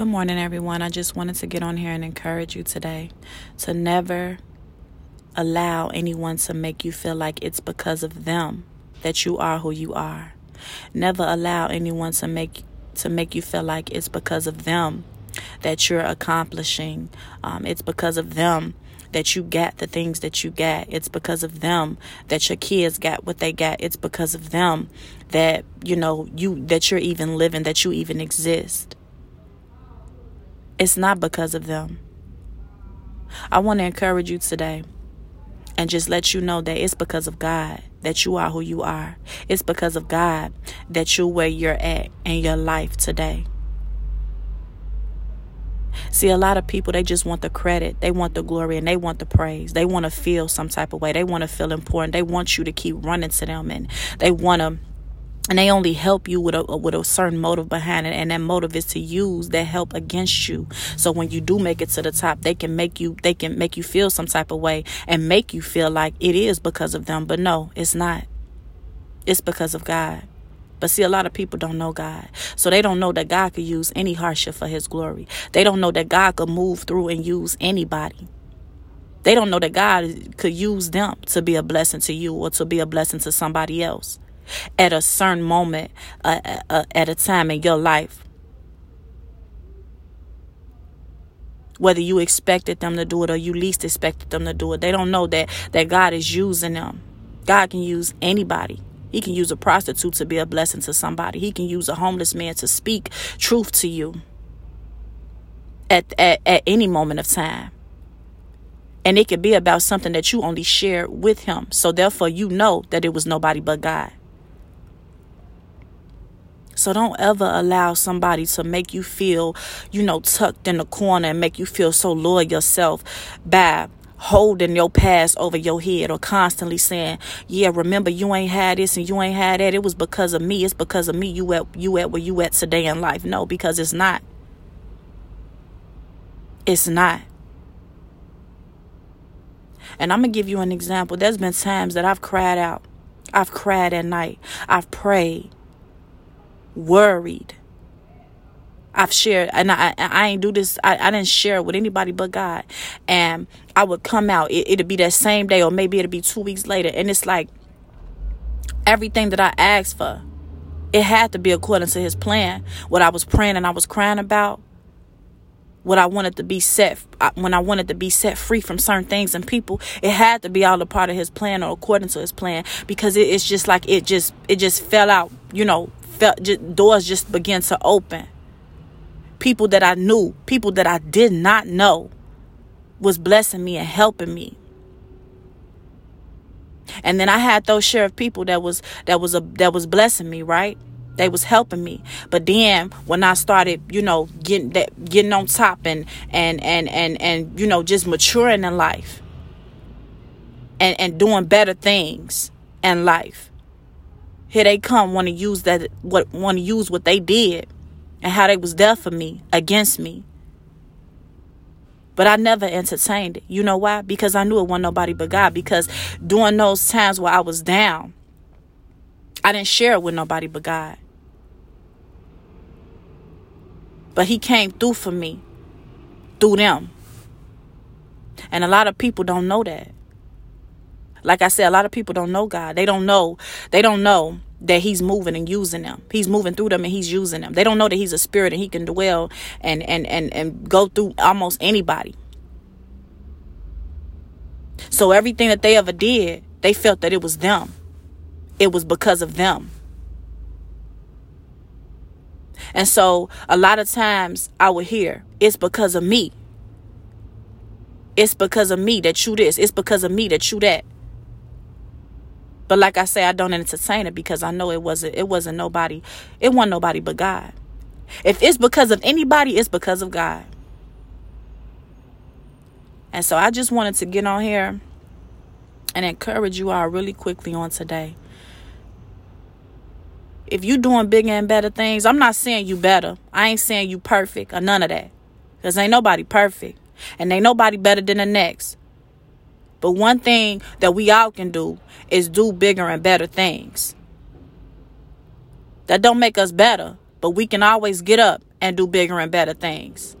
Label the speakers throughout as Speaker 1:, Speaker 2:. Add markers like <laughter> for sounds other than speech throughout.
Speaker 1: Good morning, everyone. I just wanted to get on here and encourage you today to never allow anyone to make you feel like it's because of them that you are who you are. Never allow anyone to make to make you feel like it's because of them that you're accomplishing. Um, it's because of them that you get the things that you get. It's because of them that your kids got what they got. It's because of them that you know you that you're even living, that you even exist. It's not because of them. I want to encourage you today and just let you know that it's because of God that you are who you are. It's because of God that you're where you're at in your life today. See, a lot of people, they just want the credit, they want the glory, and they want the praise. They want to feel some type of way. They want to feel important. They want you to keep running to them, and they want to and they only help you with a with a certain motive behind it and that motive is to use that help against you so when you do make it to the top they can make you they can make you feel some type of way and make you feel like it is because of them but no it's not it's because of god but see, a lot of people don't know God. So they don't know that God could use any hardship for his glory. They don't know that God could move through and use anybody. They don't know that God could use them to be a blessing to you or to be a blessing to somebody else at a certain moment, uh, uh, uh, at a time in your life. Whether you expected them to do it or you least expected them to do it, they don't know that that God is using them. God can use anybody. He can use a prostitute to be a blessing to somebody. He can use a homeless man to speak truth to you at, at, at any moment of time. And it could be about something that you only share with him. So therefore you know that it was nobody but God. So don't ever allow somebody to make you feel, you know, tucked in the corner and make you feel so low yourself by holding your past over your head or constantly saying, "Yeah, remember you ain't had this and you ain't had that. It was because of me. It's because of me. You at you at where you at today in life." No, because it's not. It's not. And I'm gonna give you an example. There's been times that I've cried out. I've cried at night. I've prayed worried. I've shared, and I, I ain't do this. I, I didn't share it with anybody but God. And I would come out. It, it'd be that same day, or maybe it'd be two weeks later. And it's like everything that I asked for, it had to be according to His plan. What I was praying and I was crying about, what I wanted to be set, when I wanted to be set free from certain things and people, it had to be all a part of His plan or according to His plan. Because it, it's just like it just, it just fell out. You know, felt just, doors just began to open. People that I knew, people that I did not know, was blessing me and helping me. And then I had those share of people that was that was a that was blessing me, right? They was helping me. But then when I started, you know, getting that getting on top and and and and and you know, just maturing in life and and doing better things in life here they come want to use that what want to use what they did and how they was there for me against me. But I never entertained it. You know why? Because I knew it wasn't nobody but God. Because during those times where I was down, I didn't share it with nobody but God. But He came through for me, through them. And a lot of people don't know that. Like I said, a lot of people don't know God. They don't know. They don't know that he's moving and using them. He's moving through them and he's using them. They don't know that he's a spirit and he can dwell and and and and go through almost anybody. So everything that they ever did, they felt that it was them. It was because of them. And so a lot of times I would hear, it's because of me. It's because of me that you this. It's because of me that you that. But like I say, I don't entertain it because I know it wasn't it wasn't nobody. It wasn't nobody but God. If it's because of anybody, it's because of God. And so I just wanted to get on here and encourage you all really quickly on today. If you're doing bigger and better things, I'm not saying you better. I ain't saying you perfect or none of that. Because ain't nobody perfect. And ain't nobody better than the next. But one thing that we all can do is do bigger and better things. That don't make us better, but we can always get up and do bigger and better things.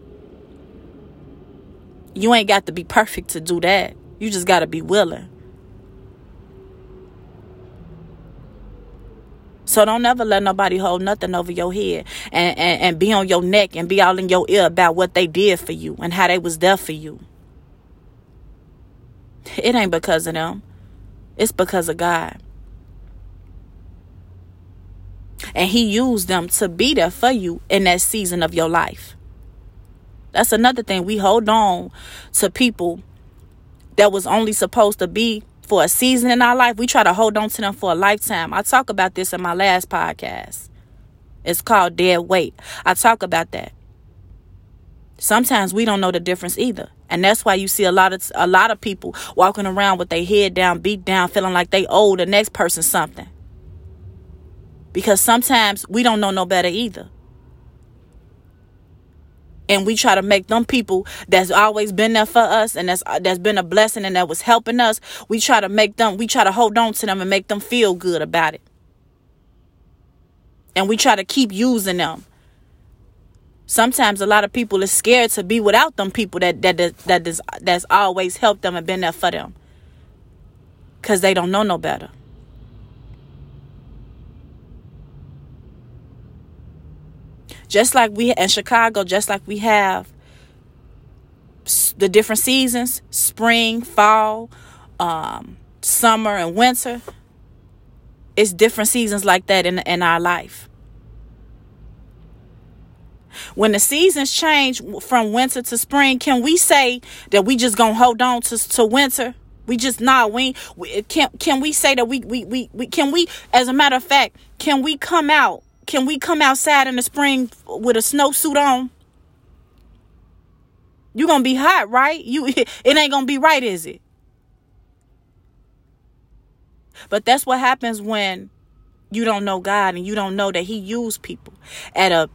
Speaker 1: You ain't got to be perfect to do that. You just got to be willing. So don't ever let nobody hold nothing over your head and, and, and be on your neck and be all in your ear about what they did for you and how they was there for you. It ain't because of them. It's because of God. And He used them to be there for you in that season of your life. That's another thing. We hold on to people that was only supposed to be for a season in our life. We try to hold on to them for a lifetime. I talk about this in my last podcast. It's called Dead Weight. I talk about that. Sometimes we don't know the difference either. And that's why you see a lot of a lot of people walking around with their head down, beat down, feeling like they owe the next person something. Because sometimes we don't know no better either. And we try to make them people that's always been there for us and that's that's been a blessing and that was helping us, we try to make them, we try to hold on to them and make them feel good about it. And we try to keep using them. Sometimes a lot of people are scared to be without them people that that that, that is, that's always helped them and been there for them. Cause they don't know no better. Just like we in Chicago, just like we have the different seasons spring, fall, um, summer, and winter. It's different seasons like that in, in our life. When the seasons change from winter to spring, can we say that we just gonna hold on to, to winter? We just nah, we, we can can we say that we, we we we can we as a matter of fact, can we come out can we come outside in the spring with a snowsuit on? You gonna be hot, right? You <laughs> it ain't gonna be right, is it? But that's what happens when you don't know God and you don't know that He used people at a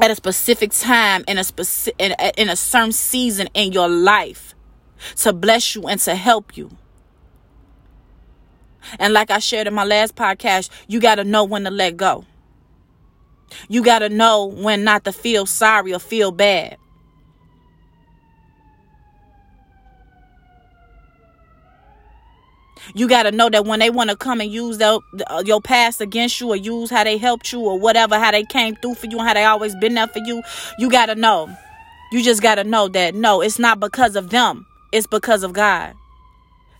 Speaker 1: at a specific time in a specific in, in a certain season in your life to bless you and to help you. And like I shared in my last podcast, you got to know when to let go. You got to know when not to feel sorry or feel bad. You got to know that when they want to come and use their, uh, your past against you or use how they helped you or whatever, how they came through for you and how they always been there for you, you got to know. You just got to know that no, it's not because of them. It's because of God.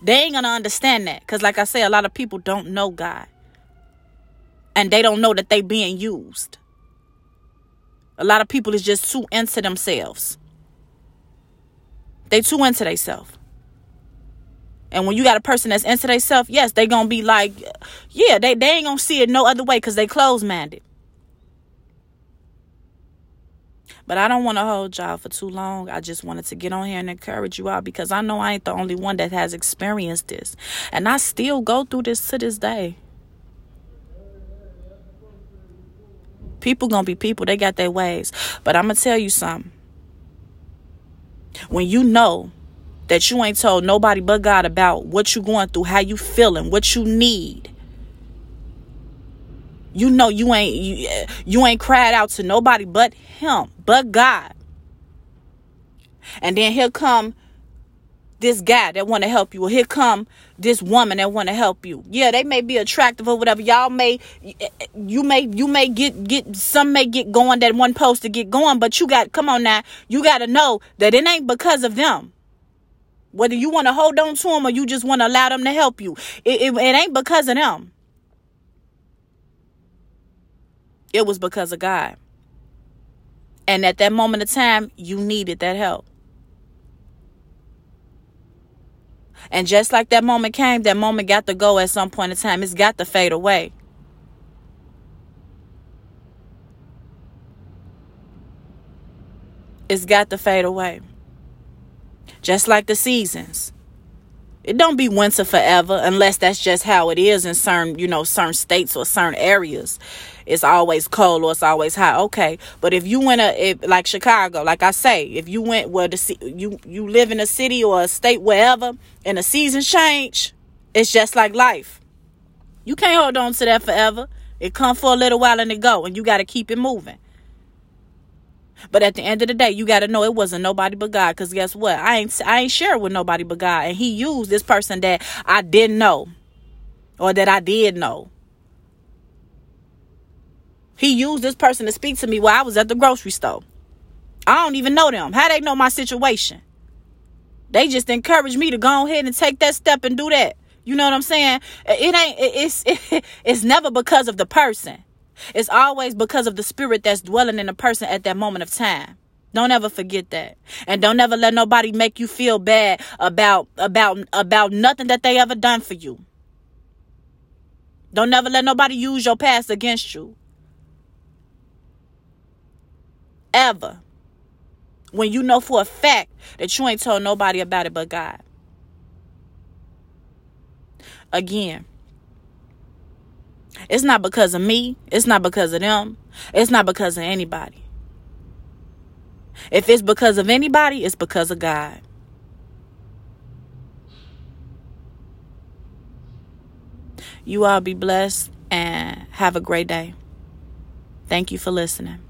Speaker 1: They ain't going to understand that because like I say, a lot of people don't know God and they don't know that they being used. A lot of people is just too into themselves. They too into themselves. And when you got a person that's into themselves, yes, they gonna be like, yeah, they, they ain't gonna see it no other way because they close minded. But I don't want to hold y'all for too long. I just wanted to get on here and encourage you all because I know I ain't the only one that has experienced this. And I still go through this to this day. People gonna be people. They got their ways. But I'm gonna tell you something. When you know that you ain't told nobody but God about what you going through, how you feeling, what you need. You know you ain't you, you ain't cried out to nobody but him, but God. And then he'll come this guy that want to help you or here come this woman that want to help you yeah they may be attractive or whatever y'all may you may you may get get some may get going that one post to get going but you got come on now you got to know that it ain't because of them whether you want to hold on to them or you just want to allow them to help you it, it, it ain't because of them it was because of god and at that moment of time you needed that help And just like that moment came, that moment got to go at some point in time. It's got to fade away. It's got to fade away. Just like the seasons. It don't be winter forever unless that's just how it is in certain, you know, certain states or certain areas it's always cold or it's always hot. Okay, but if you went a if, like Chicago, like I say, if you went where the you you live in a city or a state wherever, and the seasons change, it's just like life. You can't hold on to that forever. It come for a little while and it go, and you got to keep it moving. But at the end of the day, you got to know it wasn't nobody but God. Cause guess what? I ain't I ain't share with nobody but God, and He used this person that I didn't know, or that I did know. He used this person to speak to me while I was at the grocery store. I don't even know them. How they know my situation? They just encourage me to go ahead and take that step and do that. You know what I'm saying? It ain't. It's. <laughs> It's never because of the person. It's always because of the spirit that's dwelling in the person at that moment of time. Don't ever forget that. And don't ever let nobody make you feel bad about about about nothing that they ever done for you. Don't ever let nobody use your past against you. Ever. When you know for a fact that you ain't told nobody about it but God. Again, it's not because of me. It's not because of them. It's not because of anybody. If it's because of anybody, it's because of God. You all be blessed and have a great day. Thank you for listening.